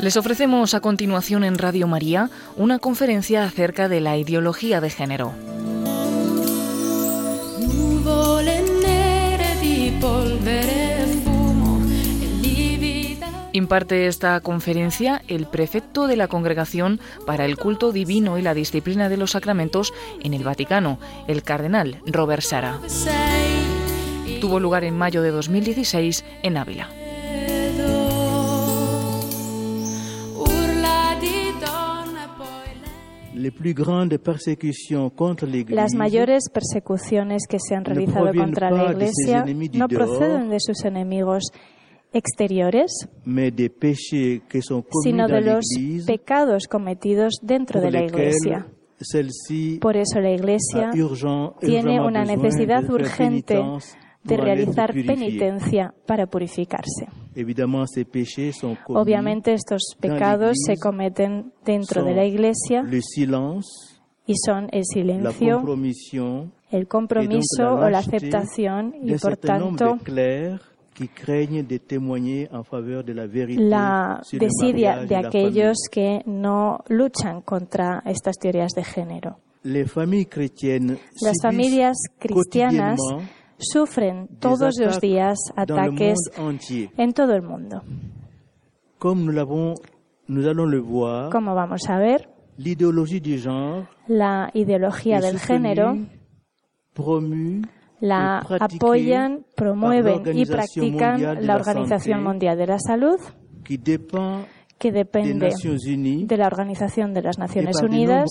Les ofrecemos a continuación en Radio María una conferencia acerca de la ideología de género. Imparte esta conferencia el prefecto de la Congregación para el Culto Divino y la Disciplina de los Sacramentos en el Vaticano, el cardenal Robert Sara. Tuvo lugar en mayo de 2016 en Ávila. Las mayores persecuciones que se han realizado contra la Iglesia no proceden de sus enemigos exteriores, sino de los pecados cometidos dentro de la Iglesia. Por eso la Iglesia tiene una necesidad urgente de realizar penitencia para purificarse. Obviamente estos pecados se cometen dentro de la Iglesia y son el silencio, el compromiso o la aceptación y por tanto la desidia de aquellos que no luchan contra estas teorías de género. Las familias cristianas sufren todos los días ataques en todo el mundo. Como vamos a ver, la ideología del género la apoyan, promueven y practican la Organización Mundial de la Salud, que depende de la Organización de las Naciones Unidas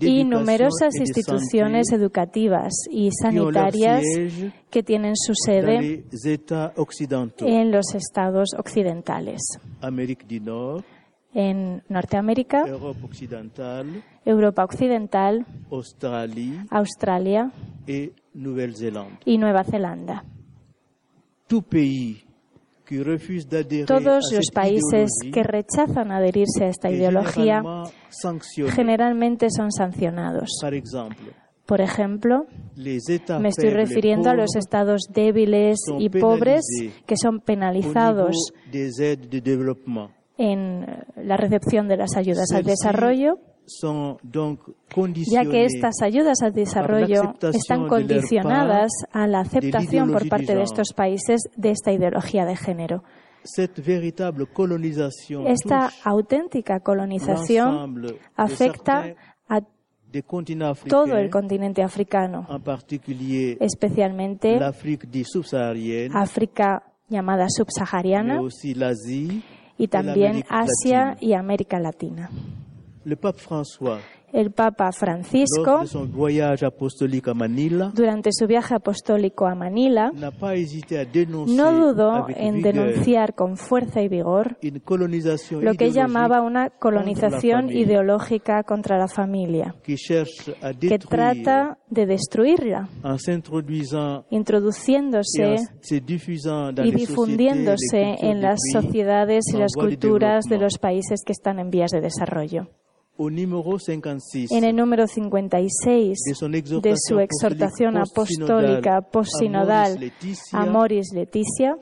y numerosas instituciones educativas y sanitarias que tienen su sede en los estados occidentales. En Norteamérica, Europa Occidental, Australia y Nueva Zelanda. Todos los países que rechazan adherirse a esta ideología generalmente son sancionados. Por ejemplo, me estoy refiriendo a los estados débiles y pobres que son penalizados en la recepción de las ayudas al desarrollo ya que estas ayudas al desarrollo están condicionadas a la aceptación por parte de estos países de esta ideología de género. Esta auténtica colonización afecta a todo el continente africano, especialmente África llamada subsahariana y también Asia y América Latina el Papa Francisco, durante su viaje apostólico a Manila, no dudó en denunciar con fuerza y vigor lo que llamaba una colonización ideológica contra la familia, que trata de destruirla, introduciéndose y difundiéndose en las sociedades y las culturas de los países que están en vías de desarrollo. En el número 56 de su exhortación apostólica postsinodal Amoris Leticia,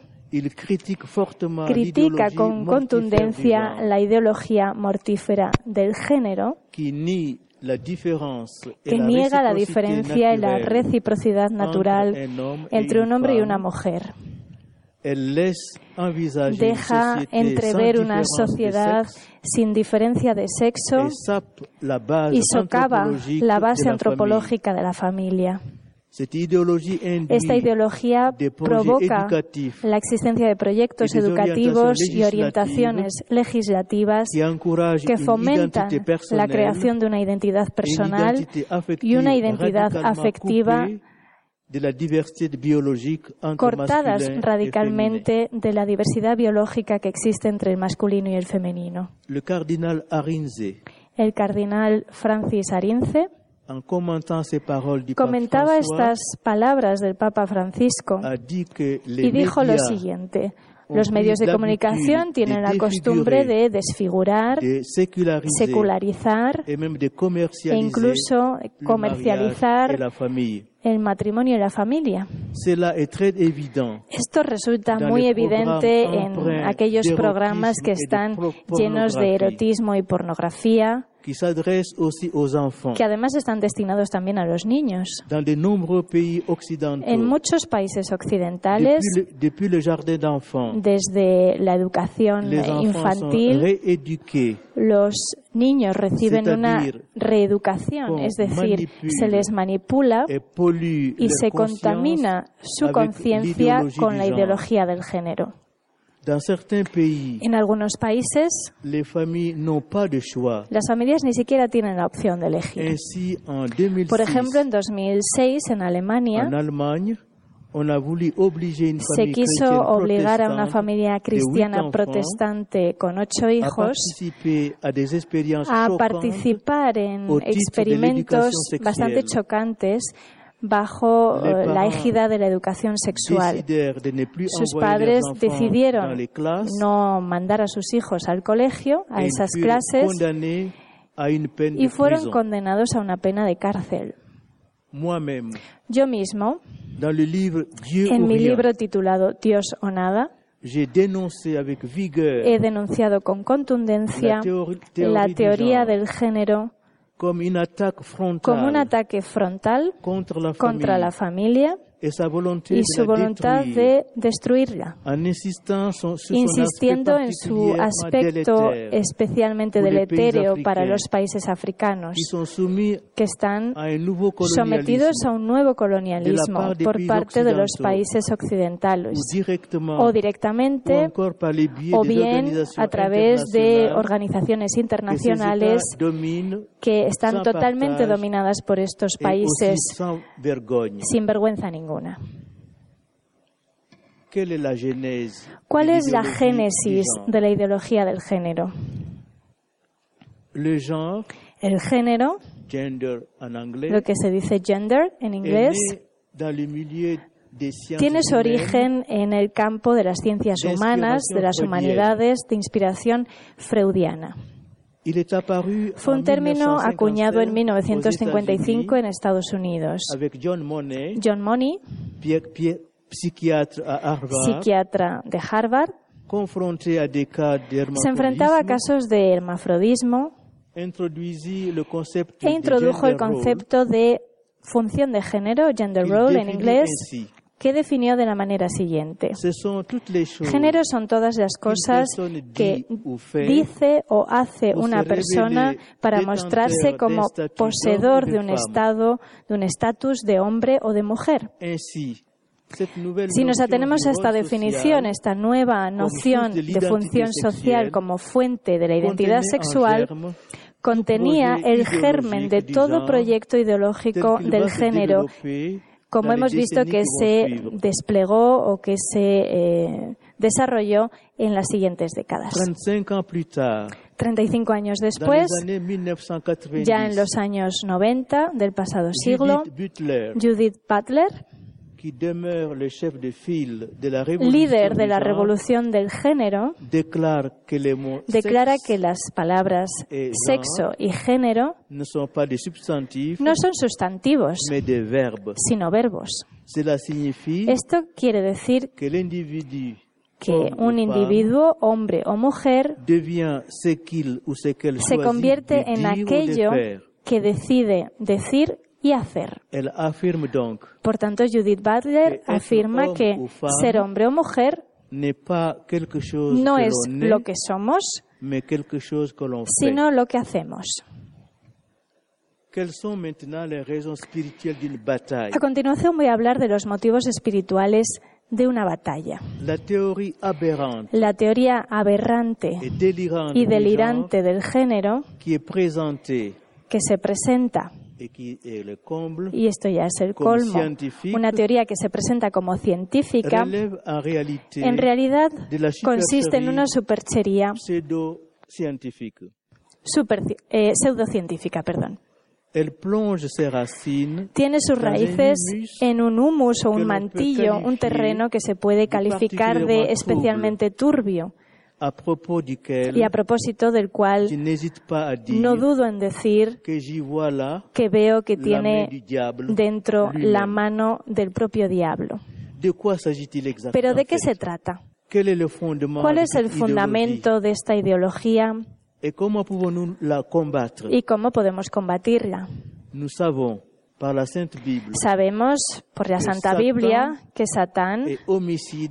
critica con contundencia la ideología mortífera del género que niega la diferencia y la reciprocidad natural entre un hombre y una mujer deja entrever una sociedad sin diferencia de sexo y socava la base antropológica de la familia. Esta ideología provoca la existencia de proyectos educativos y orientaciones legislativas que fomentan la creación de una identidad personal y una identidad afectiva cortadas radicalmente de la diversidad biológica que existe entre el masculino y el femenino. El cardenal Francis Arinze comentaba estas palabras del Papa Francisco y dijo lo siguiente. Los medios de comunicación tienen la costumbre de desfigurar, secularizar e incluso comercializar el matrimonio y la familia. Esto resulta muy evidente en aquellos programas que están llenos de erotismo y pornografía que además están destinados también a los niños. En muchos países occidentales, desde la educación infantil, los niños reciben una reeducación, es decir, se les manipula y se contamina su conciencia con la ideología del género. En algunos países, las familias ni siquiera tienen la opción de elegir. Por ejemplo, en 2006, en Alemania, se quiso obligar a una familia cristiana protestante con ocho hijos a participar en experimentos bastante chocantes bajo eh, la égida de la educación sexual. Sus padres decidieron no mandar a sus hijos al colegio, a esas clases, y fueron condenados a una pena de cárcel. Yo mismo, en mi libro titulado Dios o nada, he denunciado con contundencia la teoría del género como un ataque frontal contra la familia y su voluntad de destruirla, insistiendo en su aspecto especialmente deletéreo para los países africanos, que están sometidos a un nuevo colonialismo por parte de los países occidentales, o directamente, o bien a través de organizaciones internacionales que están totalmente dominadas por estos países sin vergüenza ninguna. ¿Cuál es la génesis de la ideología del género? El género, lo que se dice gender en inglés, tiene su origen en el campo de las ciencias humanas, de las humanidades, de inspiración freudiana. Fue un término acuñado en 1955 en Estados Unidos. John Money, psiquiatra de Harvard, se enfrentaba a casos de hermafrodismo e introdujo el concepto de función de género, gender role en inglés, que definió de la manera siguiente. Género son todas las cosas que dice o hace una persona para mostrarse como poseedor de un estado, de un estatus de hombre o de mujer. Si nos atenemos a esta definición, esta nueva noción de función social como fuente de la identidad sexual, contenía el germen de todo proyecto ideológico del género como hemos visto que se desplegó o que se eh, desarrolló en las siguientes décadas. 35 años después, ya en los años 90 del pasado siglo, Judith Butler líder de la revolución del género, declara que las palabras sexo y género no son sustantivos, sino verbos. Esto quiere decir que un individuo, hombre o mujer, se convierte en aquello que decide decir y hacer. Por tanto, Judith Butler afirma que ser hombre o mujer no es lo que somos, sino lo que hacemos. A continuación voy a hablar de los motivos espirituales de una batalla. La teoría aberrante y delirante del género que se presenta y esto ya es el colmo. Una teoría que se presenta como científica, en realidad consiste en una superchería super, eh, pseudocientífica. Perdón. Tiene sus raíces en un humus o un mantillo, un terreno que se puede calificar de especialmente turbio y a propósito del cual no dudo en decir que veo que tiene dentro la mano del propio diablo. Pero ¿de qué se trata? ¿Cuál es el fundamento de esta ideología? ¿Y cómo podemos combatirla? Sabemos por la Santa Biblia que Satán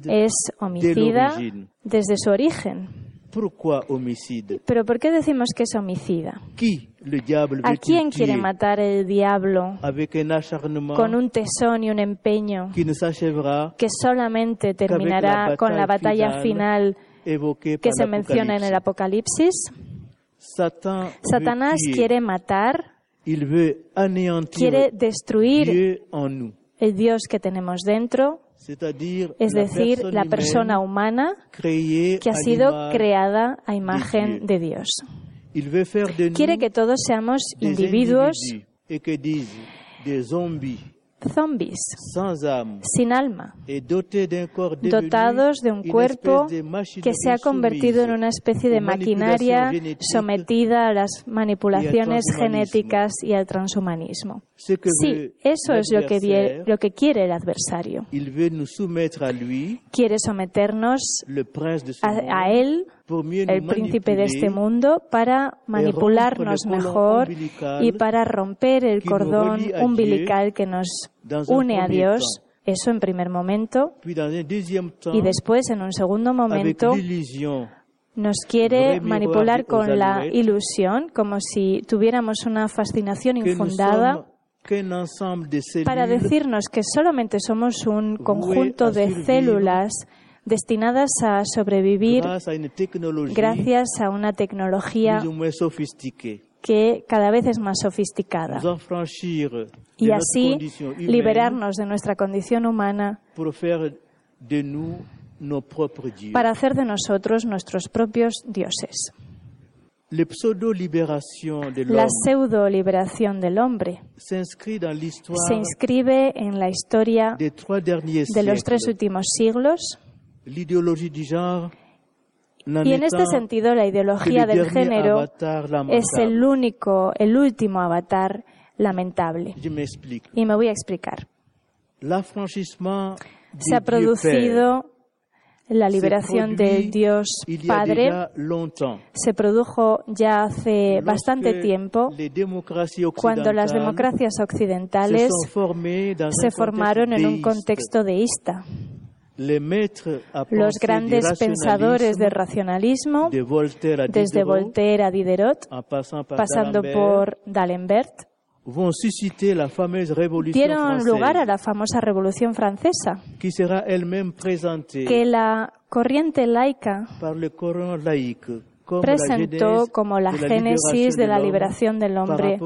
es homicida desde su origen. ¿Pero por qué decimos que es homicida? ¿A quién quiere matar el diablo con un tesón y un empeño que solamente terminará con la batalla final que se menciona en el Apocalipsis? Satanás quiere matar quiere destruir el Dios que tenemos dentro, es decir, la persona humana que ha sido creada a imagen de Dios. Quiere que todos seamos individuos zombies, sin alma, dotados de un cuerpo que se ha convertido en una especie de maquinaria sometida a las manipulaciones genéticas y al transhumanismo. Sí, eso es lo que, lo que quiere el adversario. Quiere someternos a, él, el príncipe de este mundo, para manipularnos mejor y para romper el cordón umbilical que nos une a Dios. Eso en primer momento. Y después, en un segundo momento, nos quiere manipular con la ilusión, como si tuviéramos una fascinación infundada para decirnos que solamente somos un conjunto de células destinadas a sobrevivir gracias a una tecnología que cada vez es más sofisticada. Y así liberarnos de nuestra condición humana para hacer de nosotros nuestros propios dioses. La pseudo-liberación del hombre se inscribe en la historia de los tres últimos siglos y en este sentido la ideología del género es el único, el último avatar lamentable. Y me voy a explicar. Se ha producido la liberación del Dios Padre se produjo ya hace bastante tiempo cuando las democracias occidentales se formaron en un contexto deísta. Los grandes pensadores del racionalismo, desde Voltaire a Diderot, pasando por D'Alembert, dieron lugar a la famosa Revolución Francesa, que la corriente laica presentó como la génesis de la liberación del hombre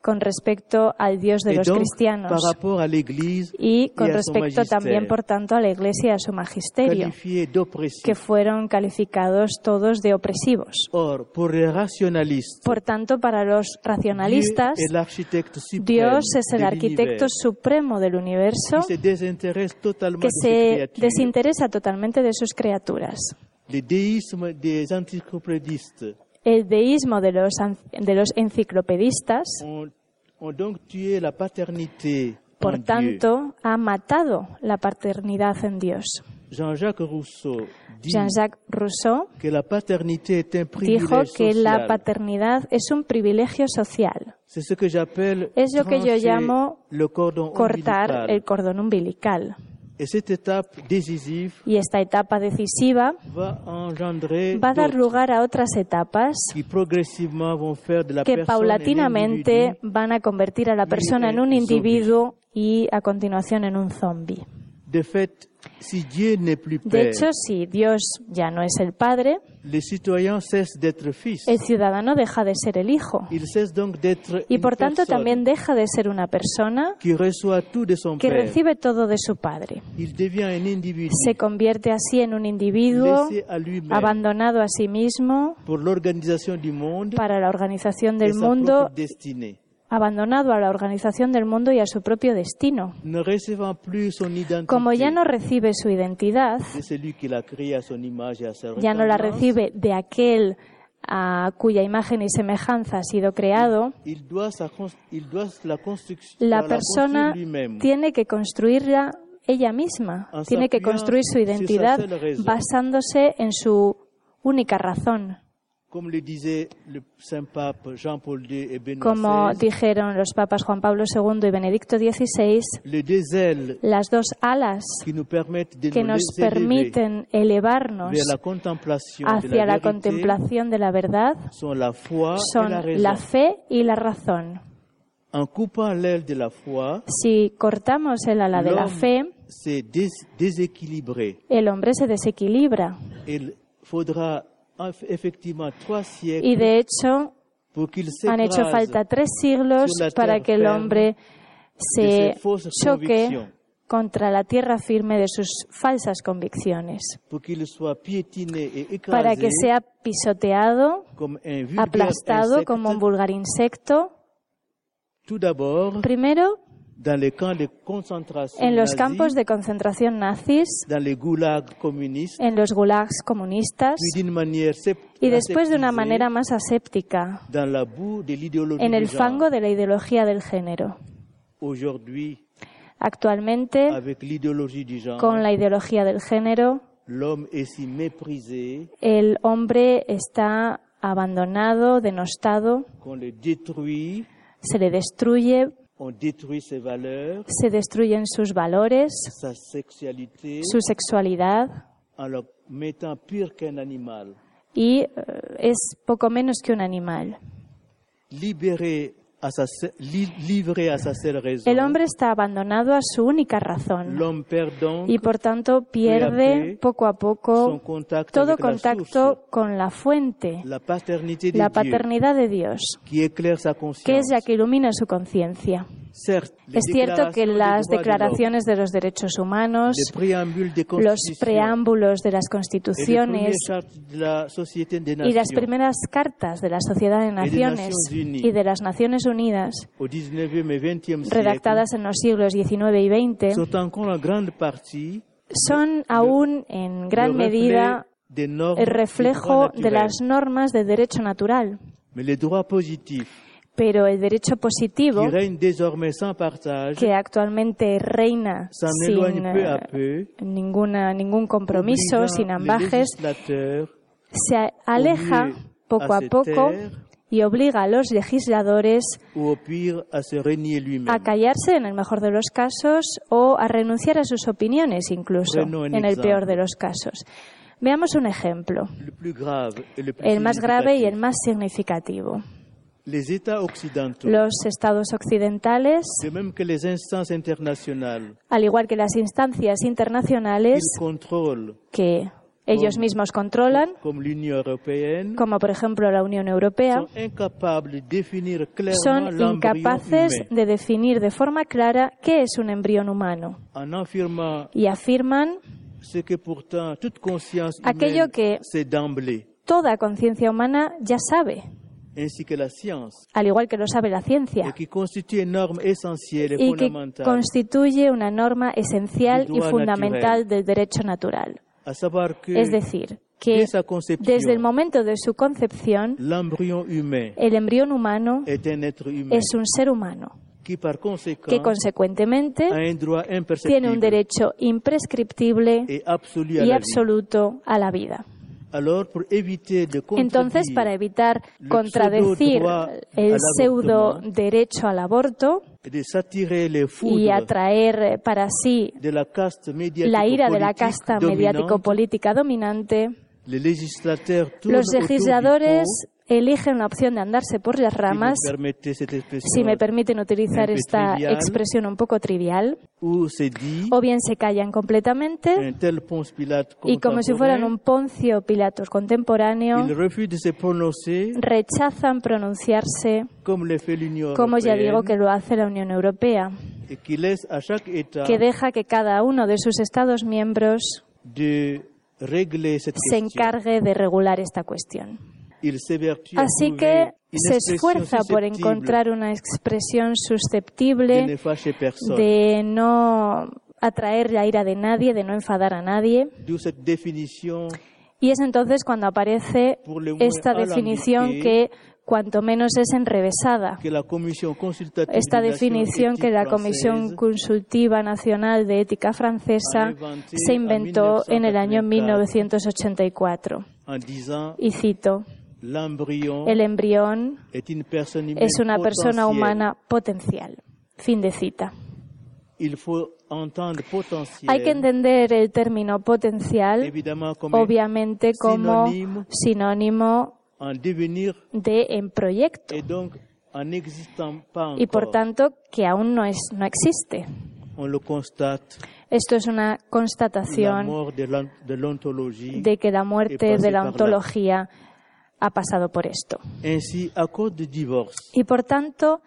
con respecto al Dios de los cristianos y con respecto también, por tanto, a la Iglesia y a su magisterio, que fueron calificados todos de opresivos. Por tanto, para los racionalistas, Dios es el arquitecto supremo del universo que se desinteresa totalmente de sus criaturas. El deísmo de los, de los enciclopedistas por tanto, ha matado la paternidad en Dios. Jean-Jacques Rousseau, dijo que la paternidad es un privilegio social. Es lo que yo llamo cortar el cordón umbilical. Y esta etapa decisiva va a dar lugar a otras etapas que paulatinamente van a convertir a la persona en un individuo y a continuación en un zombie. De hecho, si Dios ya no es el Padre, el ciudadano deja de ser el Hijo. Y por tanto también deja de ser una persona que recibe todo de su Padre. Se convierte así en un individuo abandonado a sí mismo para la organización del mundo abandonado a la organización del mundo y a su propio destino. Como ya no recibe su identidad, ya no la recibe de aquel a cuya imagen y semejanza ha sido creado, la persona tiene que construirla ella misma, tiene que construir su identidad basándose en su única razón. Como dijeron los papas Juan Pablo II y Benedicto XVI, las dos alas que nos permiten elevarnos hacia la contemplación de la verdad son la fe y la razón. Si cortamos el ala de la fe, el hombre se desequilibra. Y de hecho, han hecho falta tres siglos para que el hombre se choque contra la tierra firme de sus falsas convicciones, para que sea pisoteado, aplastado como un vulgar insecto. Primero, en los campos de concentración nazis, en los gulags comunistas y después de una manera más aséptica, en el fango de la ideología del género. Actualmente, con la ideología del género, el hombre está abandonado, denostado, se le destruye se destruyen sus valores, su sexualidad, y eh, es poco menos que un animal. El hombre está abandonado a su única razón. Y por tanto pierde poco a poco todo contacto con la fuente, la paternidad de Dios, que es la que ilumina su conciencia. Es cierto que las declaraciones de los derechos humanos, los preámbulos de las constituciones y las primeras cartas de la Sociedad de Naciones y de las Naciones Unidas, redactadas en los siglos XIX y XX, son aún en gran medida el reflejo de las normas de derecho natural pero el derecho positivo que actualmente reina sin eh, ninguna, ningún compromiso, sin ambajes, se aleja poco a poco y obliga a los legisladores a callarse en el mejor de los casos o a renunciar a sus opiniones incluso en el peor de los casos. Veamos un ejemplo, el más grave y el más significativo. Los estados occidentales, al igual que las instancias internacionales que ellos mismos controlan, como por ejemplo la Unión Europea, son incapaces de definir de forma clara qué es un embrión humano. Y afirman aquello que toda conciencia humana ya sabe al igual que lo sabe la ciencia, y que constituye una norma esencial y fundamental del derecho natural. Es decir, que desde el momento de su concepción, el embrión humano es un ser humano que consecuentemente tiene un derecho imprescriptible y absoluto a la vida. Entonces, para evitar contradecir el pseudo derecho al aborto y atraer para sí la ira de la casta mediático-política dominante, los legisladores eligen la opción de andarse por las ramas, si me permiten utilizar esta expresión un poco trivial, o bien se callan completamente y como si fueran un Poncio Pilatos contemporáneo, rechazan pronunciarse como ya digo que lo hace la Unión Europea, que deja que cada uno de sus Estados miembros se encargue de regular esta cuestión. Así que se esfuerza por encontrar una expresión susceptible de no atraer la ira de nadie, de no enfadar a nadie. Y es entonces cuando aparece esta definición que cuanto menos es enrevesada. Esta definición que la Comisión Consultiva Nacional de Ética Francesa se inventó en el año 1984. Y cito, el embrión es una persona humana potencial. Fin de cita. Hay que entender el término potencial, obviamente, como sinónimo de en proyecto y por tanto que aún no, es, no existe. Esto es una constatación de que la muerte de la ontología ha pasado por esto. Y por tanto,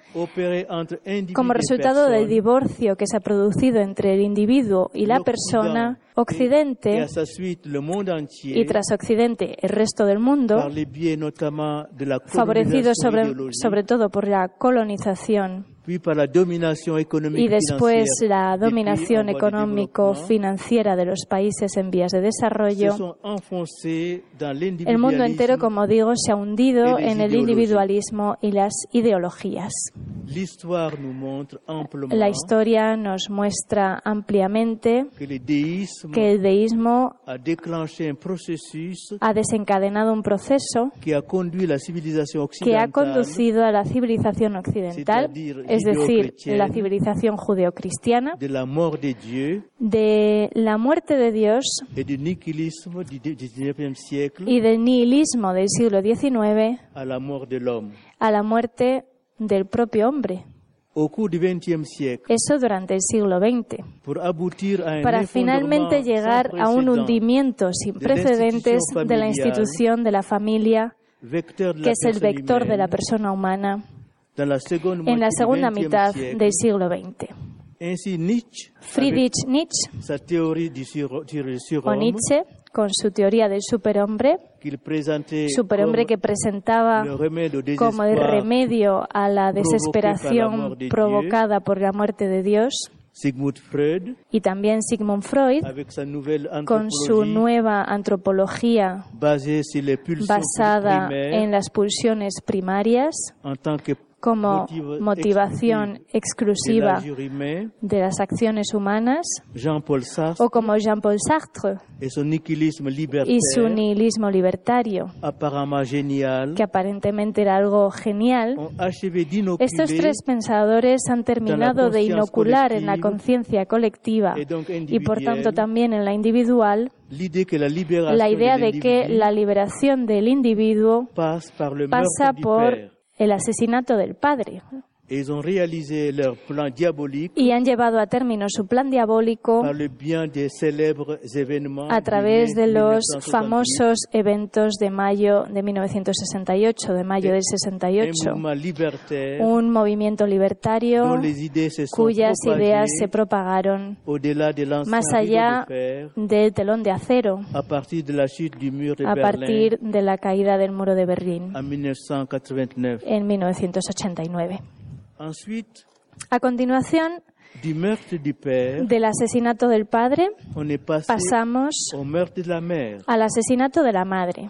como resultado del divorcio que se ha producido entre el individuo y la persona, Occidente y tras Occidente el resto del mundo, favorecido sobre, sobre todo por la colonización y después la dominación económico-financiera de los países en vías de desarrollo, el mundo entero, como digo, se ha hundido en el individualismo y las ideologías. La historia nos muestra ampliamente que el deísmo ha desencadenado un proceso que ha conducido a la civilización occidental, es decir, la civilización judeocristiana, de la muerte de Dios y del nihilismo del siglo XIX a la muerte del propio hombre. Eso durante el siglo XX, para finalmente llegar a un hundimiento sin precedentes de la institución de la familia, que es el vector de la persona humana, en la segunda mitad del siglo XX. Friedrich Nietzsche, o Nietzsche, con su teoría del superhombre, superhombre que presentaba como el remedio a la desesperación provocada por la muerte de Dios. y también Sigmund Freud, con su nueva antropología basada en las pulsiones primarias, como motivación exclusiva de las acciones humanas, o como Jean-Paul Sartre y su nihilismo libertario, que aparentemente era algo genial, estos tres pensadores han terminado de inocular en la conciencia colectiva y por tanto también en la individual. La idea de que la liberación del individuo pasa por el asesinato del padre. Y han llevado a término su plan diabólico a través de los famosos eventos de mayo de 1968, de mayo del 68. Un movimiento libertario cuyas ideas se propagaron más allá del telón de acero a partir de la caída del muro de Berlín en 1989. A continuación, del asesinato del padre pasamos al asesinato de la madre.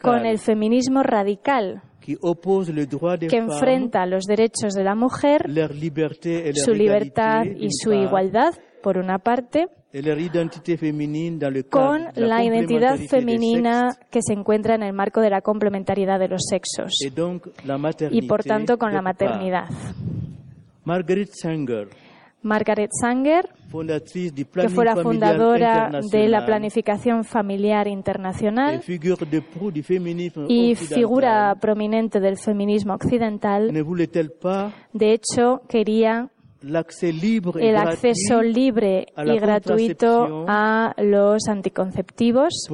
Con el feminismo radical que enfrenta los derechos de la mujer, su libertad y su igualdad, por una parte, con la identidad femenina que se encuentra en el marco de la complementariedad de los sexos y por tanto con la maternidad. Margaret Sanger, Margaret Sanger, que fue la fundadora de la planificación familiar internacional y figura prominente del feminismo occidental, de hecho quería el acceso libre y gratuito a los anticonceptivos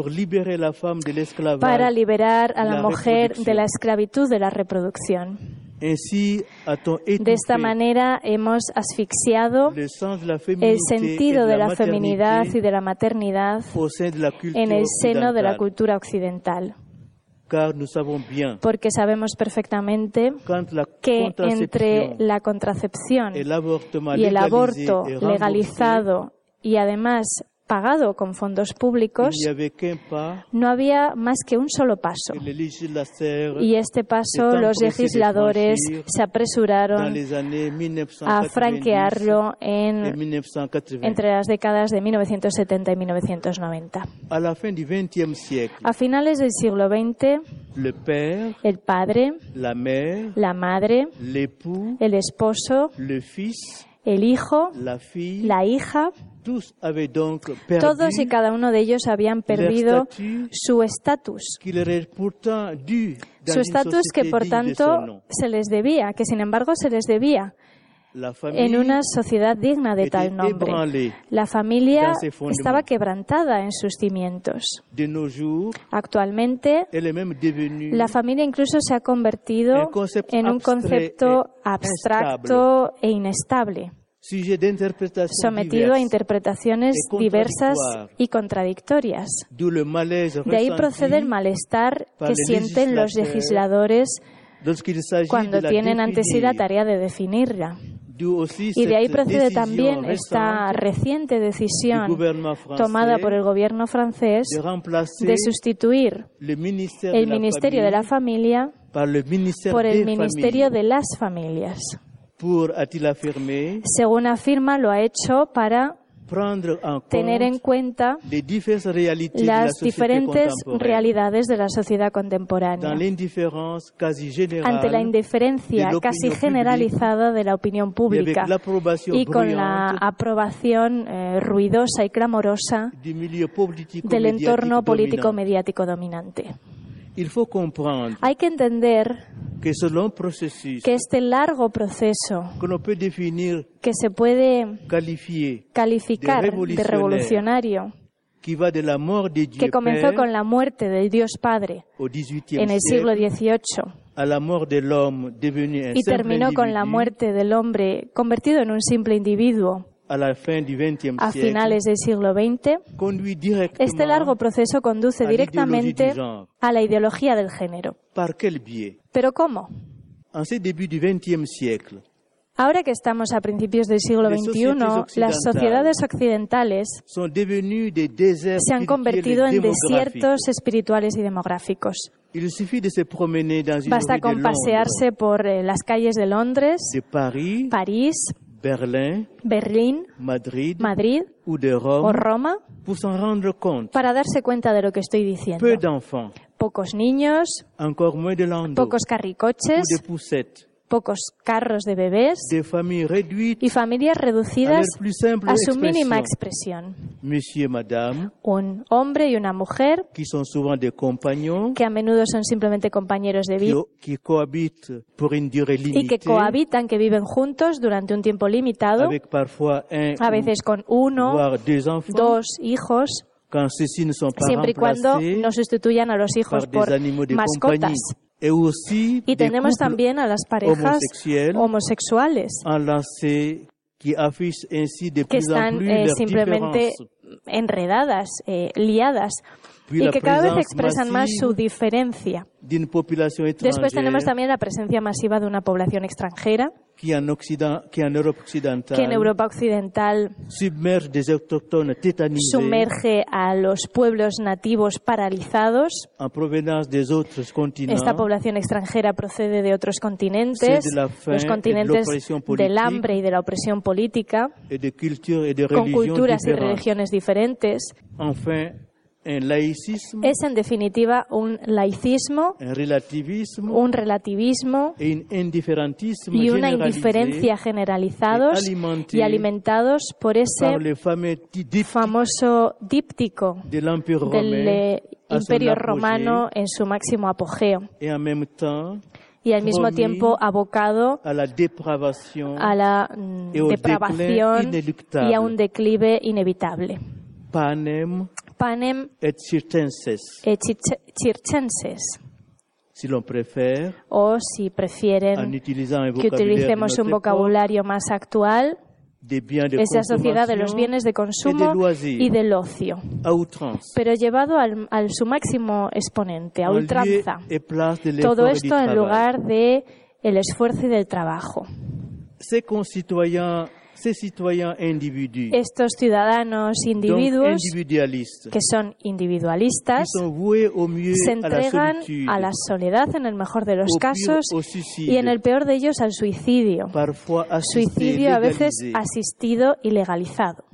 para liberar a la mujer de la esclavitud de la reproducción. De esta manera hemos asfixiado el sentido de la feminidad y de la maternidad en el seno de la cultura occidental. Porque sabemos perfectamente que entre la contracepción y el aborto legalizado y además pagado con fondos públicos, no había más que un solo paso. Y este paso los legisladores se apresuraron a franquearlo en, entre las décadas de 1970 y 1990. A finales del siglo XX, el padre, la madre, el esposo, el hijo, la hija, todos y cada uno de ellos habían perdido su estatus. Su estatus que por tanto se les debía, que sin embargo se les debía en una sociedad digna de tal nombre. La familia estaba quebrantada en sus cimientos. Actualmente, la familia incluso se ha convertido en un concepto abstracto e inestable sometido a interpretaciones diversas y contradictorias. De ahí procede el malestar que sienten los legisladores cuando tienen ante sí la tarea de definirla. Y de ahí procede también esta reciente decisión tomada por el gobierno francés de sustituir el Ministerio de la Familia por el Ministerio de las Familias. Según afirma, lo ha hecho para tener en cuenta las diferentes realidades de la sociedad contemporánea. Ante la indiferencia casi generalizada de la opinión pública y con la aprobación eh, ruidosa y clamorosa del entorno político mediático dominante. Hay que entender que este largo proceso que se puede calificar de revolucionario que comenzó con la muerte del Dios Padre en el siglo XVIII y terminó con la muerte del hombre convertido en un simple individuo a finales del siglo XX, este largo proceso conduce directamente a la ideología del género. ¿Pero cómo? Ahora que estamos a principios del siglo XXI, las sociedades occidentales se han convertido en desiertos espirituales y demográficos. Basta con pasearse por eh, las calles de Londres, París, Berlín, Madrid, Madrid o Roma para darse cuenta de lo que estoy diciendo. Pocos niños, pocos carricoches, pocos carros de bebés y familias reducidas a su mínima expresión. Un hombre y una mujer que a menudo son simplemente compañeros de vida y que cohabitan, que viven juntos durante un tiempo limitado, a veces con uno, dos hijos, siempre y cuando no sustituyan a los hijos por mascotas. Y tenemos también a las parejas homosexuales que están eh, simplemente enredadas, eh, liadas y que cada vez expresan más su diferencia. Después tenemos también la presencia masiva de una población extranjera que en Europa Occidental sumerge a los pueblos nativos paralizados. Esta población extranjera procede de otros continentes, los continentes del hambre y de la opresión política, con culturas y religiones diferentes. Es en definitiva un laicismo, un relativismo y una indiferencia generalizados y alimentados por ese famoso díptico del eh, Imperio Romano en su máximo apogeo. y al mismo tiempo abocado a la depravación y a un declive inevitable. Panem et circenses. Et circenses. Si lo prefiere, o si prefieren que utilicemos un vocabulario más actual, esa sociedad de los bienes de consumo y del ocio, pero llevado al, su máximo exponente, a ultranza. Todo esto en lugar de el esfuerzo y del trabajo. Estos ciudadanos individuos que son individualistas se entregan a la soledad en el mejor de los casos y en el peor de ellos al suicidio. Suicidio a veces asistido y legalizado.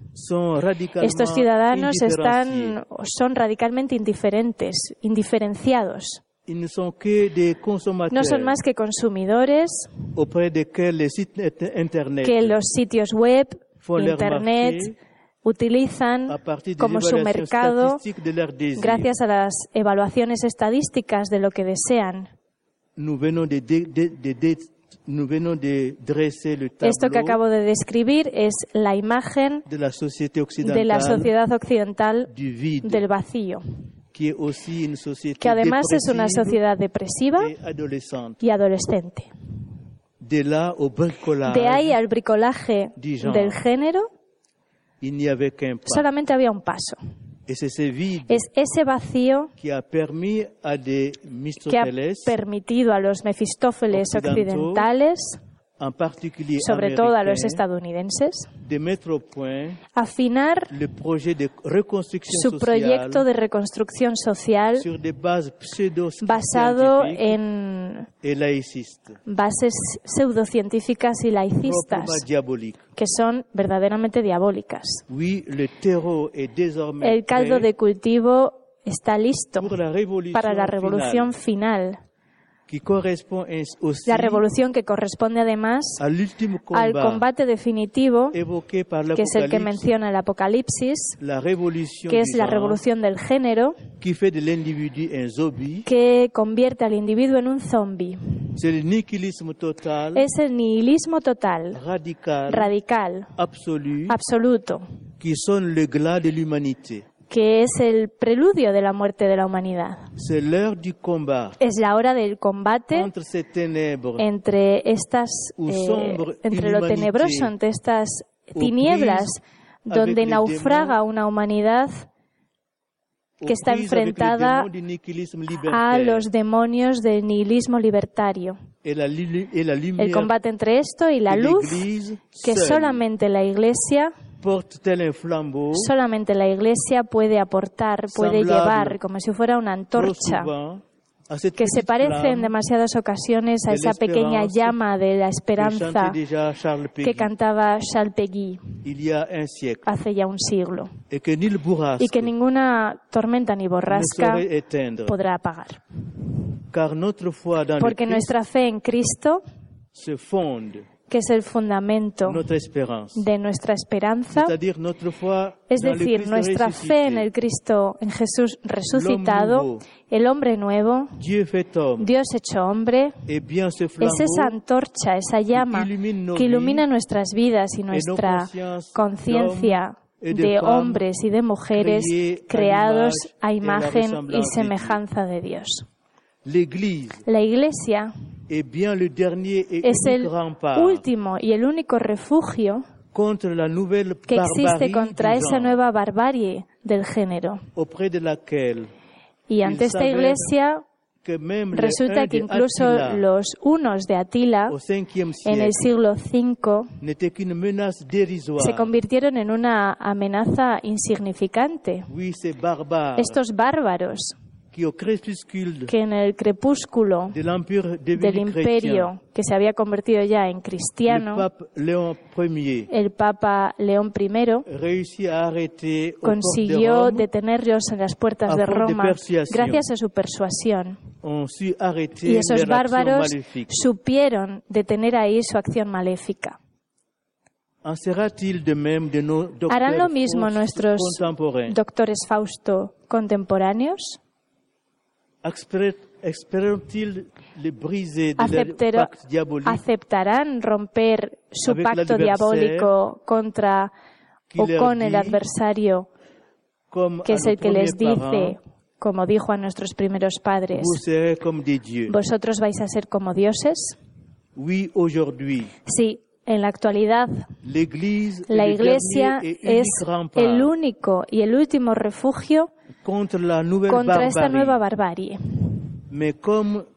Estos ciudadanos están, son radicalmente indiferentes, indiferenciados. No son más que consumidores que los sitios web, Internet, utilizan como su mercado gracias a las evaluaciones estadísticas de lo que desean. Esto que acabo de describir es la imagen de la sociedad occidental del vacío que además es una sociedad depresiva y adolescente. De ahí al bricolaje del género, solamente había un paso. Es ese vacío que ha permitido a los Mefistófeles occidentales sobre todo a los estadounidenses, afinar su proyecto de reconstrucción social basado en bases pseudocientíficas y laicistas que son verdaderamente diabólicas. El caldo de cultivo está listo para la revolución final la revolución que corresponde además al combate definitivo, que es el que menciona el Apocalipsis, que es la revolución del género, que convierte al individuo en un zombie. Es el nihilismo total, radical, absoluto, que es el preludio de la muerte de la humanidad. Es la hora del combate entre estas, eh, entre lo tenebroso, entre estas tinieblas, donde naufraga una humanidad que está enfrentada a los demonios del nihilismo libertario. El combate entre esto y la luz que solamente la Iglesia Solamente la Iglesia puede aportar, puede llevar como si fuera una antorcha que se parece en demasiadas ocasiones a esa pequeña llama de la esperanza que cantaba Charles Péguy hace ya un siglo. Y que ninguna tormenta ni borrasca podrá apagar. Porque nuestra fe en Cristo que es el fundamento de nuestra esperanza, es decir, nuestra fe en el Cristo, en Jesús resucitado, el hombre nuevo, Dios hecho hombre, es esa antorcha, esa llama que ilumina nuestras vidas y nuestra conciencia de hombres y de mujeres creados a imagen y semejanza de Dios. La Iglesia es el último y el único refugio que existe contra esa nueva barbarie del género. Y ante esta iglesia resulta que incluso los unos de Atila en el siglo V se convirtieron en una amenaza insignificante. Estos bárbaros que en el crepúsculo del imperio que se había convertido ya en cristiano, el Papa León I consiguió detenerlos en las puertas de Roma gracias a su persuasión. Y esos bárbaros supieron detener ahí su acción maléfica. ¿Harán lo mismo nuestros doctores Fausto contemporáneos? ¿Aceptarán romper su pacto diabólico contra o con el adversario, que es el que les dice, como dijo a nuestros primeros padres, vosotros vais a ser como dioses? Sí, en la actualidad, la Iglesia es el único y el último refugio contra esta nueva barbarie.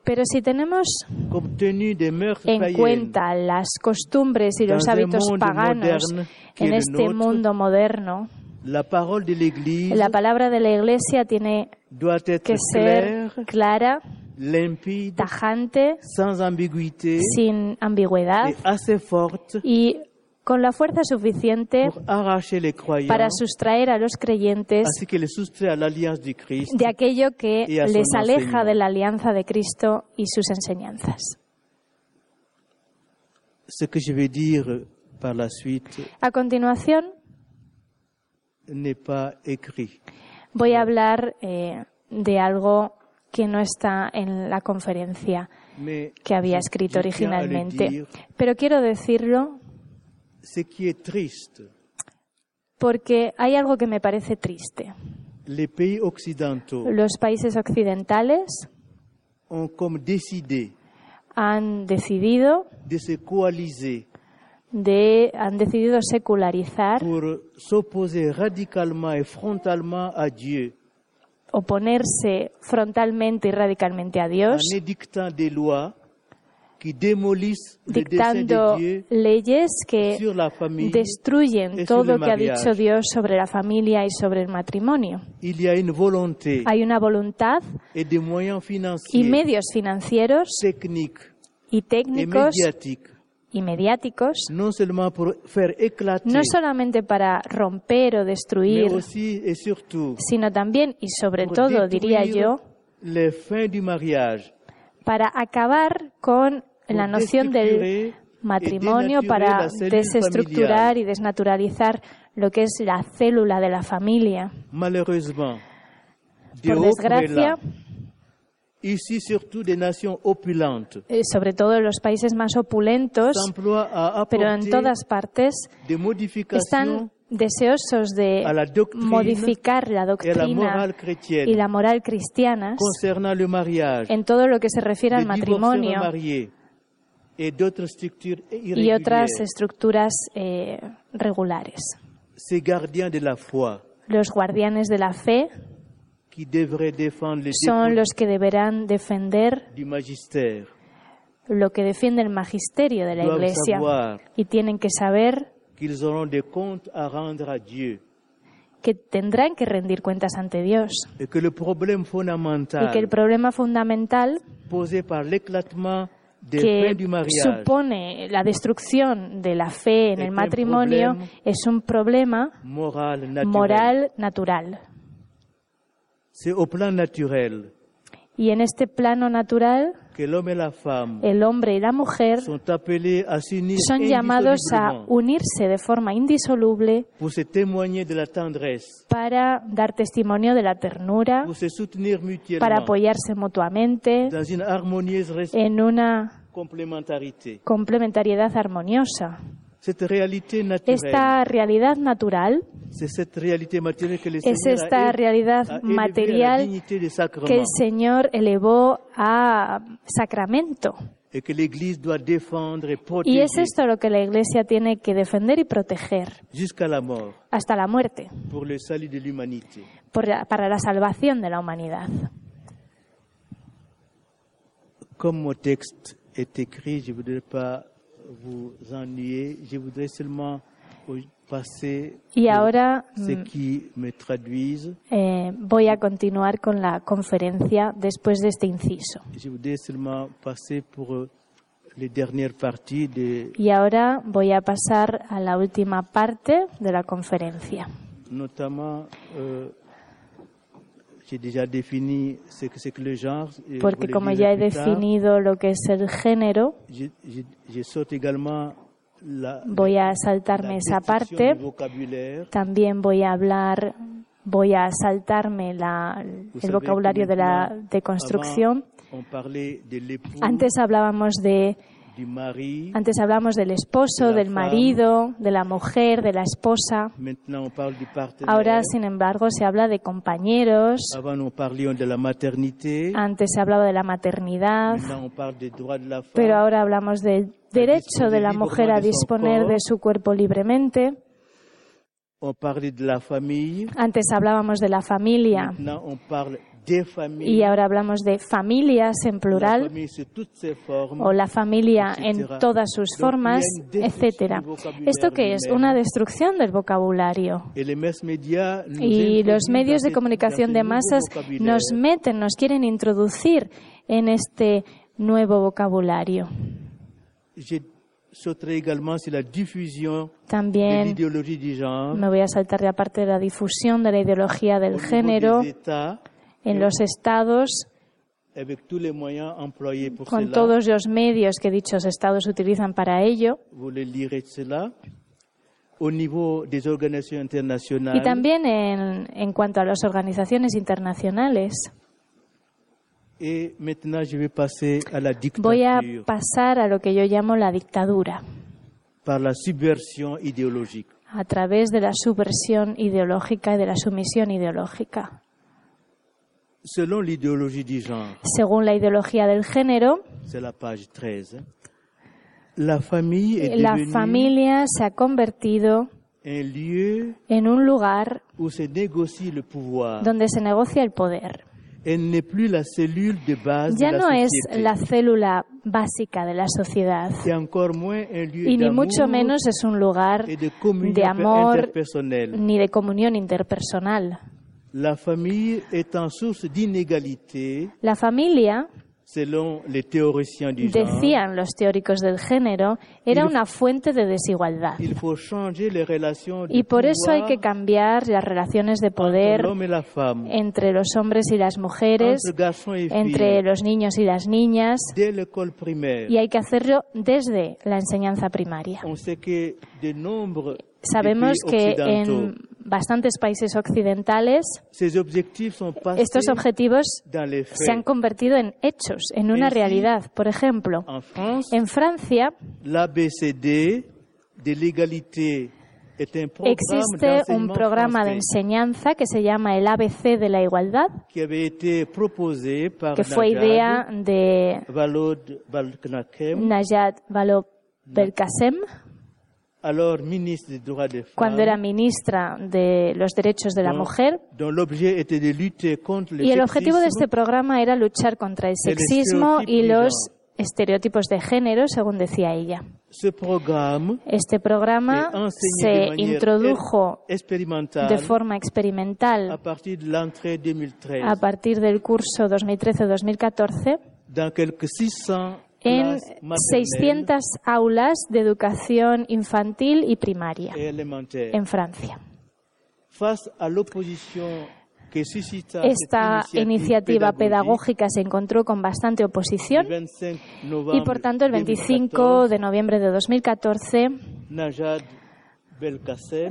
Pero si tenemos en cuenta las costumbres y los hábitos paganos en este mundo moderno, la palabra de la Iglesia tiene que ser clara, tajante, sin ambigüedad y con la fuerza suficiente para sustraer a los creyentes de aquello que les aleja de la alianza de Cristo y sus enseñanzas. A continuación, voy a hablar eh, de algo que no está en la conferencia que había escrito originalmente. Pero quiero decirlo porque hay algo que me parece triste. Los países occidentales han decidido de, han decidido secularizar oponerse frontalmente y radicalmente a Dios dictando leyes que destruyen todo lo que ha dicho Dios sobre la familia y sobre el matrimonio. Hay una voluntad y medios financieros y técnicos y mediáticos, no solamente para romper o destruir, sino también y sobre todo, diría yo, para acabar con la noción del matrimonio, para desestructurar y desnaturalizar lo que es la célula de la familia. Por desgracia, eh, sobre todo en los países más opulentos, pero en todas partes, están deseosos de modificar la doctrina y la moral cristiana en todo lo que se refiere al matrimonio y otras estructuras eh, regulares. Los guardianes de la fe son los que deberán defender lo que defiende el magisterio de la Iglesia. y tienen que saber que tendrán que rendir cuentas ante Dios. Y que el problema fundamental que supone la destrucción de la fe en el matrimonio es un problema moral natural. Y en este plano natural, el hombre y la mujer son llamados a unirse de forma indisoluble para dar testimonio de la ternura, para apoyarse mutuamente en una complementariedad armoniosa. Esta realidad natural es esta realidad material que el Señor elevó a sacramento. Y es esto lo que la Iglesia tiene que defender y proteger hasta la muerte para la salvación de la humanidad. Como texto est écrit, je voudrais pas vous ennuyer. Je voudrais seulement passer y ahora ce mm, qui me traduise. Eh, voy a continuar con la conferencia después de este inciso. Je voudrais seulement passer pour les dernières parties de y ahora voy a pasar a la última parte de la conferencia. Notamment, euh, porque como ya he definido lo que es el género, voy a saltarme esa parte. También voy a hablar, voy a saltarme la, el vocabulario de la deconstrucción. Antes hablábamos de Antes hablamos del esposo, del marido, de la mujer, de la esposa. Ahora, sin embargo, se habla de compañeros. Antes se hablaba de la maternidad. Pero ahora hablamos del derecho de la mujer a disponer de su cuerpo libremente. Antes hablábamos de la familia. Y ahora hablamos de familias en plural o la familia en todas sus formas, etcétera. ¿Esto qué es? Una destrucción del vocabulario. Y los medios de comunicación de masas nos meten, nos quieren introducir en este nuevo vocabulario. También me voy a saltar de aparte de la difusión de la ideología del género en los estados con todos los medios que dichos estados utilizan para ello. Y también en, en cuanto a las organizaciones internacionales. Voy a pasar a lo que yo llamo la dictadura. A través de la subversión ideológica y de la sumisión ideológica. Según la ideología del género, la, familia se ha convertido en un lugar donde se negocia el poder. Ya no es la célula básica de la sociedad. Y ni mucho menos es un lugar de amor ni de comunión interpersonal. La familia est en source d'inégalité. La familia Selon les théoriciens du decían los teóricos del género, era una fuente de desigualdad. Il faut changer les relations de y por eso hay que cambiar las relaciones de poder entre los hombres y las mujeres, entre los niños y las niñas, y hay que hacerlo desde la enseñanza primaria. On sait que de Sabemos que en bastantes países occidentales estos objetivos se han convertido en hechos, en una realidad. Por ejemplo, en Francia Existe un programa de enseñanza que se llama el ABC de la igualdad, que fue idea de Najat Vallaud-Belkacem, cuando era ministra de los derechos de la mujer. Y el objetivo de este programa era luchar contra el sexismo y los estereotipos de género, según decía ella. Este programa se introdujo de forma experimental a partir del curso 2013-2014 en 600 aulas de educación infantil y primaria en Francia. Esta iniciativa pedagógica se encontró con bastante oposición y, por tanto, el 25 de noviembre de 2014,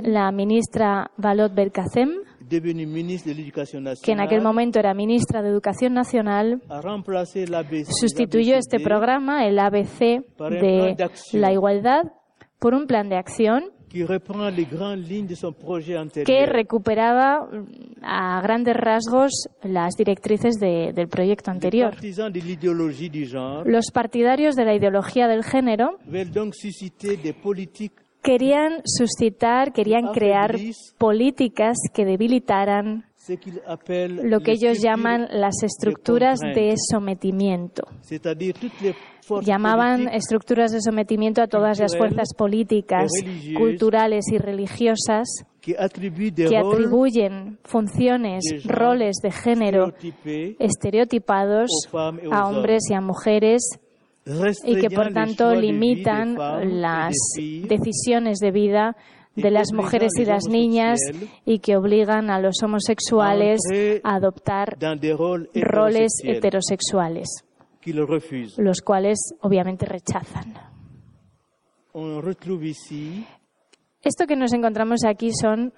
la ministra Valot Belkacem que en aquel momento era ministra de Educación Nacional, sustituyó este programa, el ABC de la igualdad, por un plan de acción que recuperaba mm, a grandes rasgos las directrices del proyecto anterior. Los partidarios de la ideología del género querían suscitar, querían crear políticas que debilitaran lo que ellos llaman las estructuras de sometimiento. Llamaban estructuras de sometimiento a todas las fuerzas políticas, culturales y religiosas que atribuyen funciones, roles de género estereotipados a hombres y a mujeres y que por tanto limitan las decisiones de vida de las mujeres y las niñas y que obligan a los homosexuales a adoptar roles heterosexuales, los cuales obviamente rechazan. Esto que nos encontramos aquí son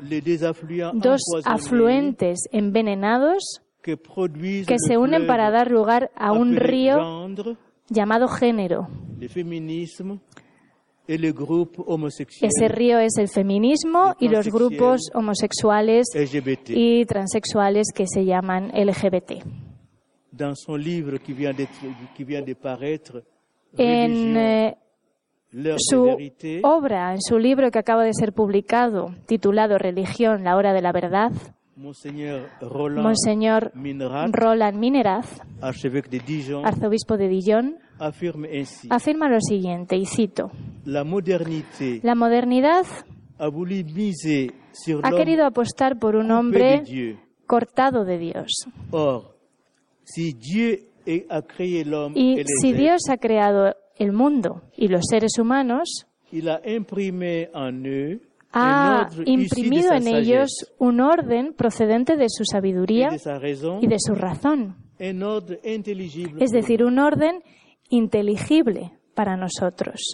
dos afluentes envenenados que se unen para dar lugar a un río llamado género. Ese río es el feminismo y los grupos homosexuales y transexuales que se llaman LGBT. En eh, su obra, en su libro que acaba de ser publicado, titulado Religión, la hora de la verdad, Monseñor Roland, Mineraz, arzobispo de Dijon, afirma lo siguiente, y cito, La modernidad ha querido apostar por un hombre cortado de Dios. y si Dios ha creado el mundo y los seres humanos, ha imprimido en ellos un orden procedente de su sabiduría y de su razón. Es decir, un orden inteligible para nosotros,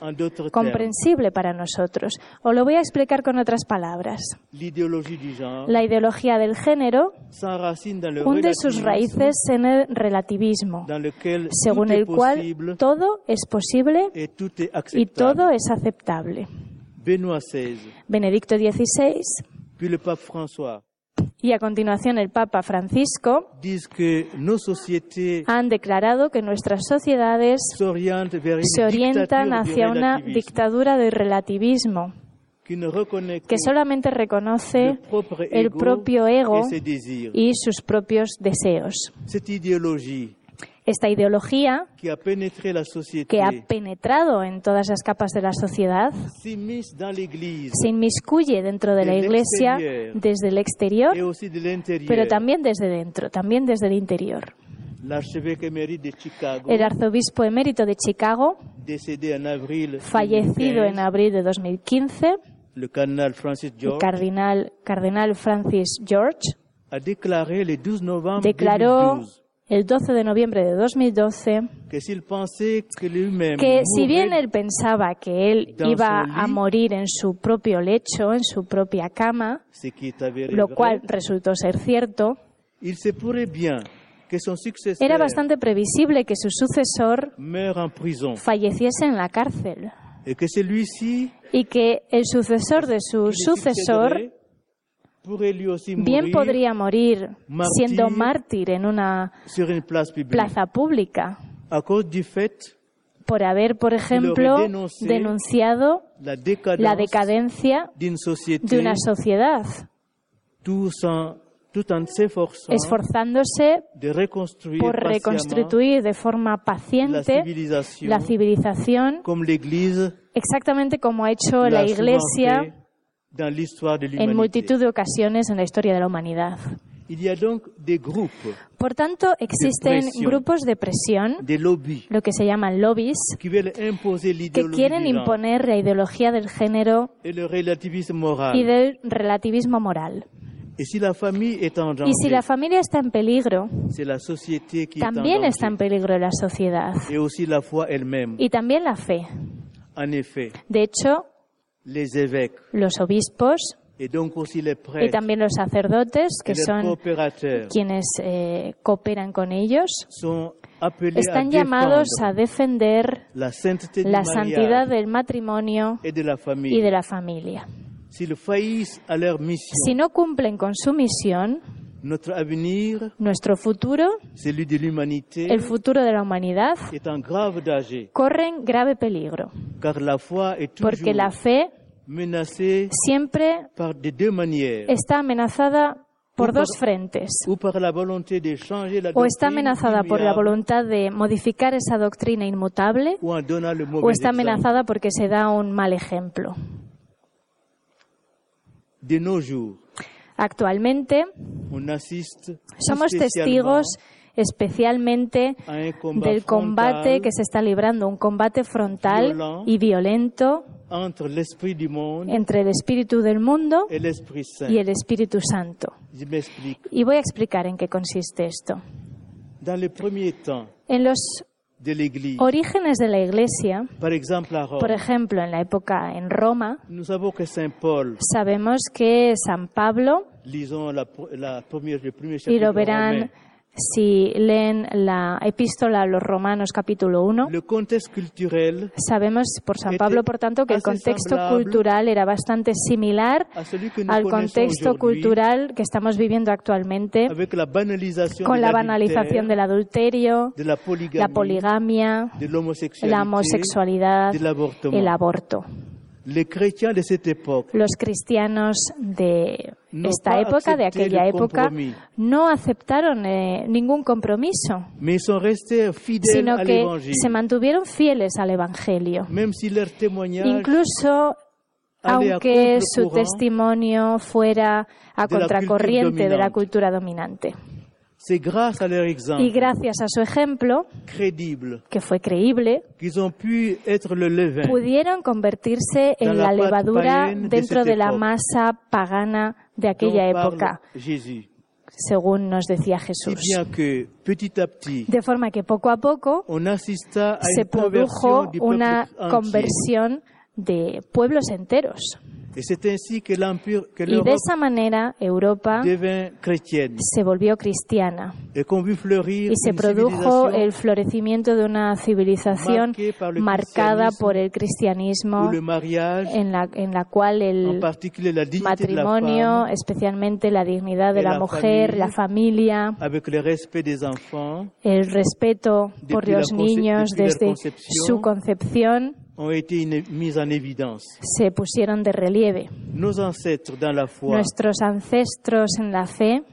comprensible para nosotros. O lo voy a explicar con otras palabras. La ideología del género hunde sus raíces en el relativismo, según el cual todo es posible y todo es aceptable. Benedicto XVI y a continuación el Papa Francisco han declarado que nuestras sociedades se orientan hacia una dictadura de relativismo que solamente reconoce el propio ego y sus propios deseos. Esta ideología que ha penetrado en todas las capas de la sociedad se inmiscuye dentro de la Iglesia desde el exterior, pero también desde dentro, también desde el interior. El arzobispo emérito de Chicago, fallecido en abril de 2015, el cardenal, cardenal Francis George, declaró el 12 de noviembre de 2012 que, si bien él pensaba que él iba a morir en su propio lecho, en su propia cama, lo cual resultó ser cierto, era bastante previsible que su sucesor falleciese en la cárcel. y que el sucesor de su sucesor bien podría morir siendo mártir en una plaza pública. Por haber, por ejemplo, denunciado la decadencia de una sociedad, esforzándose por reconstruir de forma paciente la civilización, exactamente como ha hecho la Iglesia en multitud de ocasiones en la historia de la humanidad. Por tanto, existen grupos de presión, lo que se llaman lobbies, que quieren imponer la ideología del género y del relativismo moral. Y si la familia está en peligro, también está en peligro la sociedad y también la fe. De hecho, los obispos y también los sacerdotes, que son quienes eh, cooperan con ellos, están llamados a defender la santidad del matrimonio y de la familia. Si no cumplen con su misión, nuestro futuro, el futuro de la humanidad, corren grave peligro. Porque la fe siempre está amenazada por dos frentes. O está amenazada por la voluntad de modificar esa doctrina inmutable, o está amenazada porque se da un mal ejemplo. Actualmente somos testigos especialmente del combate que se está librando, un combate frontal y violento entre el espíritu del mundo y el Espíritu Santo. Y voy a explicar en qué consiste esto. En los orígenes de la Iglesia, por ejemplo, en la época en Roma, sabemos que San Pablo, y lo verán Si leen la epístola a los Romanos capítulo 1, sabemos por San Pablo, por tanto, que el contexto cultural era bastante similar al contexto cultural que estamos viviendo actualmente, con la banalización del adulterio, la poligamia, la homosexualidad, el aborto. Los cristianos de esta época, de aquella época, no aceptaron eh, ningún compromiso, sino que se mantuvieron fieles al Evangelio. Incluso aunque su testimonio fuera a contracorriente de la cultura dominante. Y gracias a su ejemplo, que fue creíble, pudieron convertirse en la levadura dentro de la masa pagana de aquella época según nos decía Jesús. De forma que poco a poco se produjo una conversión de pueblos enteros. Y de esa manera Europa se volvió cristiana. Y se produjo el florecimiento de una civilización marcada por el cristianismo en la, en la cual el matrimonio, especialmente la dignidad de la mujer, la familia, el respeto por los niños desde su concepción, se pusieron de relieve. Nuestros ancestros en la fe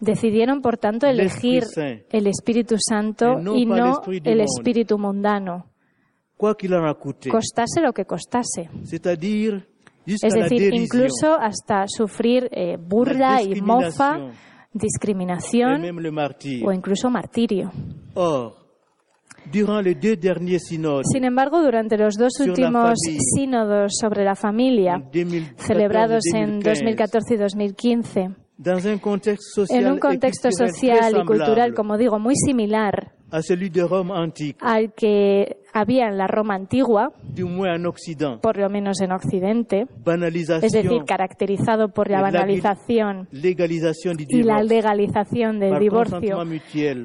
decidieron, por tanto, elegir el Espíritu Santo y no el Espíritu mundano, costase lo que costase. Es decir, incluso hasta sufrir eh, burla y mofa, discriminación o incluso martirio. Sin embargo, durante los dos últimos sínodos sobre la familia, celebrados en 2014 y 2015, en un contexto social y cultural, como digo, muy similar al que había en la Roma antigua, por lo menos en Occidente, es decir, caracterizado por la banalización y la legalización del divorcio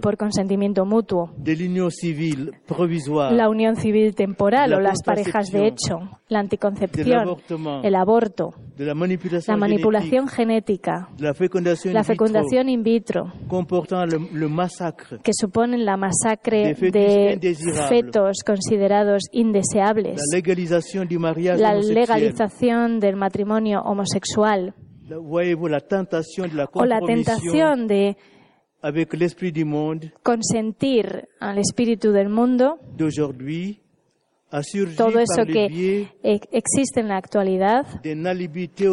por consentimiento mutuo, la unión civil temporal o las parejas de hecho, la anticoncepción, el aborto, la manipulación genética, la fecundación in vitro, que suponen la masacre de fetos considerados indeseables, la legalización del matrimonio homosexual. O la tentación de consentir al espíritu del mundo, todo eso que existe en la actualidad,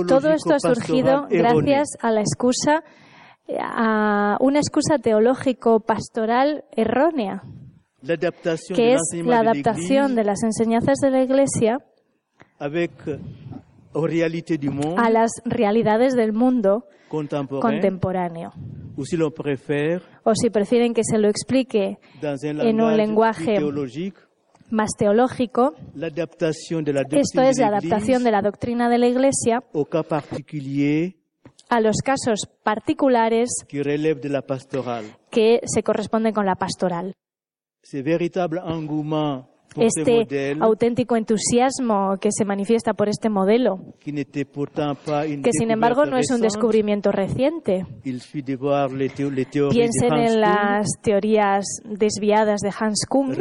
todo esto ha surgido gracias a la excusa, a una excusa teológico-pastoral errónea que es la adaptación de las enseñanzas de la Iglesia a las realidades del mundo contemporáneo. O si prefieren que se lo explique en un lenguaje más teológico, esto es la adaptación de la doctrina de la Iglesia a los casos particulares que se corresponden con la pastoral este auténtico entusiasmo que se manifiesta por este modelo, que sin embargo no es un descubrimiento reciente. Piensen en las teorías desviadas de Hans Kung,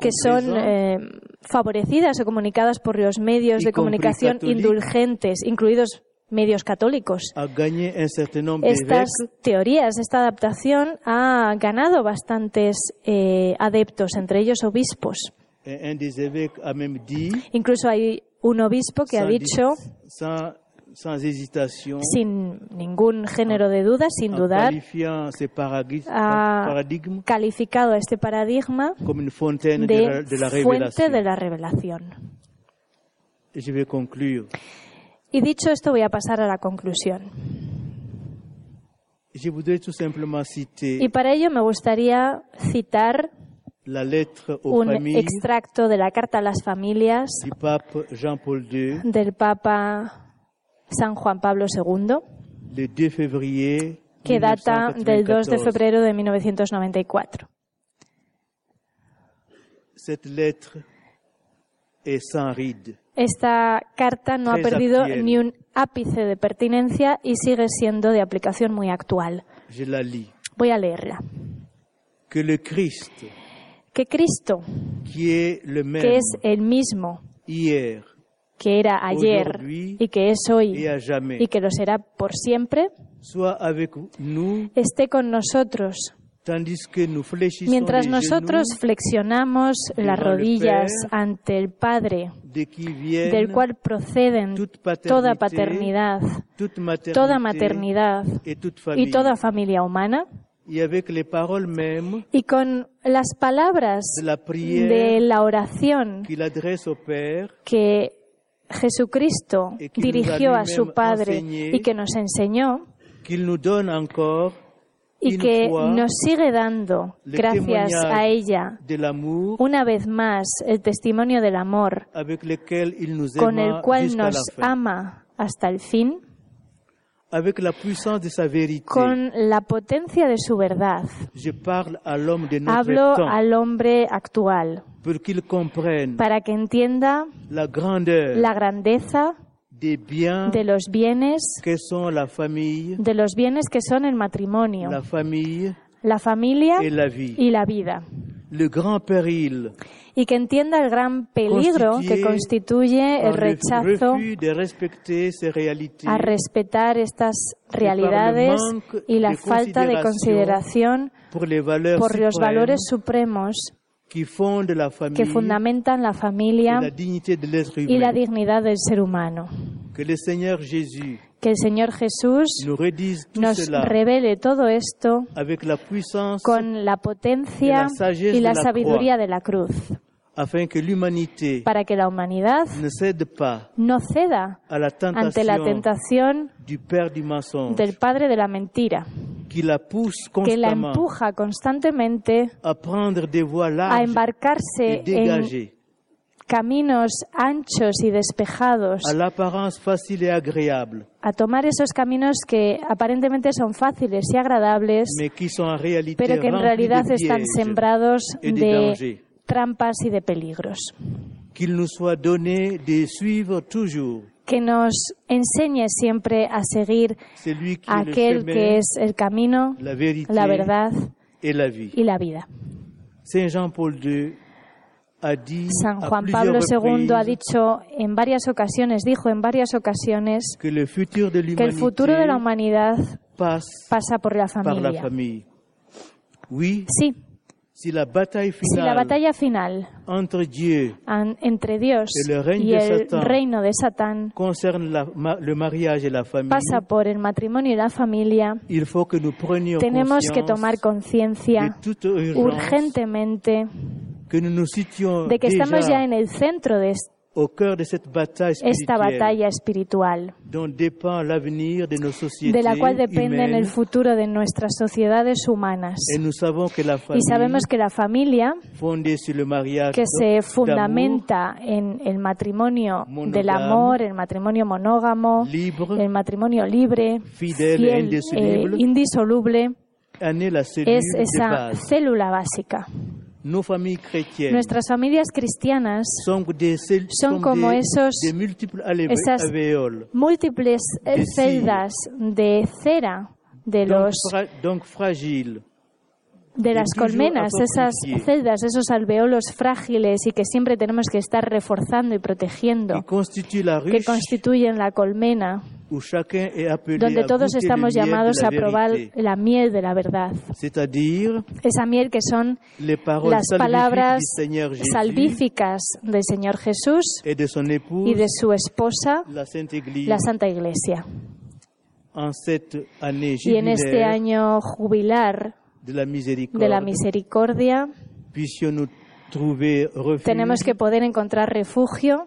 que son eh, favorecidas o comunicadas por los medios de comunicación indulgentes, incluidos medios católicos. Estas teorías, esta adaptación ha ganado bastantes eh, adeptos, entre ellos obispos. Incluso hay un obispo que ha dicho, sin ningún género de duda, sin dudar, ha calificado a este paradigma de fuente de la revelación. Y dicho esto, voy a pasar a la conclusión. Y para ello me gustaría citar un extracto de la Carta a las Familias del Papa San Juan Pablo II que data del 2 de febrero de 1994. Esta carta no ha perdido ni un ápice de pertinencia y sigue siendo de aplicación muy actual. Voy a leerla. Que, Cristo, que es el mismo, que era ayer y que es hoy y que lo será por siempre, esté con nosotros Mientras nosotros flexionamos las rodillas ante el Padre, del cual proceden toda paternidad, toda maternidad y toda familia humana, y con las palabras de la oración que Jesucristo dirigió a su Padre y que nos enseñó, y que nos sigue dando, gracias a ella, una vez más el testimonio del amor con el cual nos ama hasta el fin, con la potencia de su verdad. Hablo al hombre actual para que entienda la grandeza de los bienes que son la familia, de los bienes que son el matrimonio, la familia, la familia y la, y la vida. Le grand péril y que entienda el gran peligro que constituye el rechazo a respetar estas realidades y la falta de consideración por los valores supremos que fundamentan la familia y la dignidad del ser humano. Que el Señor Jesús que el Señor Jesús nos revele todo esto con la potencia y la sabiduría de la cruz para que la humanidad no ceda ante la tentación del padre de la mentira que la empuja constantemente a embarcarse en caminos anchos y despejados, a tomar esos caminos que aparentemente son fáciles y agradables, pero que en realidad están sembrados de trampas y de peligros. Que nos enseñe siempre a seguir aquel que es el camino, la, verdad y la vida. San Juan Pablo II ha dicho en varias ocasiones, dijo en varias ocasiones, que el futuro de la humanidad pasa por la familia. Sí, si la batalla final entre Dios y el reino de Satán pasa por el matrimonio y la familia, tenemos que tomar conciencia urgentemente de que estamos ya en el centro de este esta batalla espiritual, de la cual depende el futuro de nuestras sociedades humanas. y sabemos que la familia, que se fundamenta en el matrimonio del amor, el matrimonio monógamo, el matrimonio libre, fiel, e indisoluble, es esa célula básica. Nuestras familias cristianas son como esos, esas múltiples celdas de cera de los de las colmenas, esas celdas, esos alveolos frágiles y que siempre tenemos que estar reforzando y protegiendo, que constituyen la colmena, donde todos estamos llamados a probar la miel de la verdad. Esa miel que son las palabras salvíficas del Señor Jesús y de su esposa, la Santa Iglesia. Y en este año jubilar de la misericordia, tenemos que poder encontrar refugio,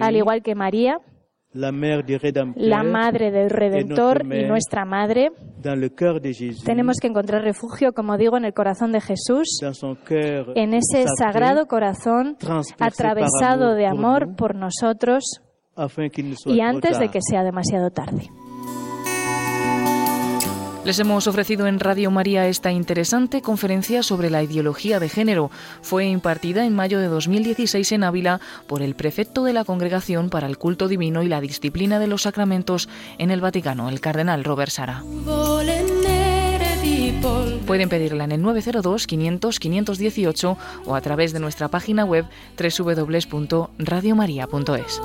al igual que María, la, madre del Redentor y nuestra madre. Tenemos que encontrar refugio, como digo, en el corazón de Jesús, en ese sagrado corazón atravesado de amor por nosotros y antes de que sea demasiado tarde. Les hemos ofrecido en Radio María esta interesante conferencia sobre la ideología de género. Fue impartida en mayo de 2016 en Ávila por el prefecto de la Congregación para el Culto Divino y la Disciplina de los Sacramentos en el Vaticano, el cardenal Robert Sara. Pueden pedirla en el 902 500 518 o a través de nuestra página web www.radiomaria.es.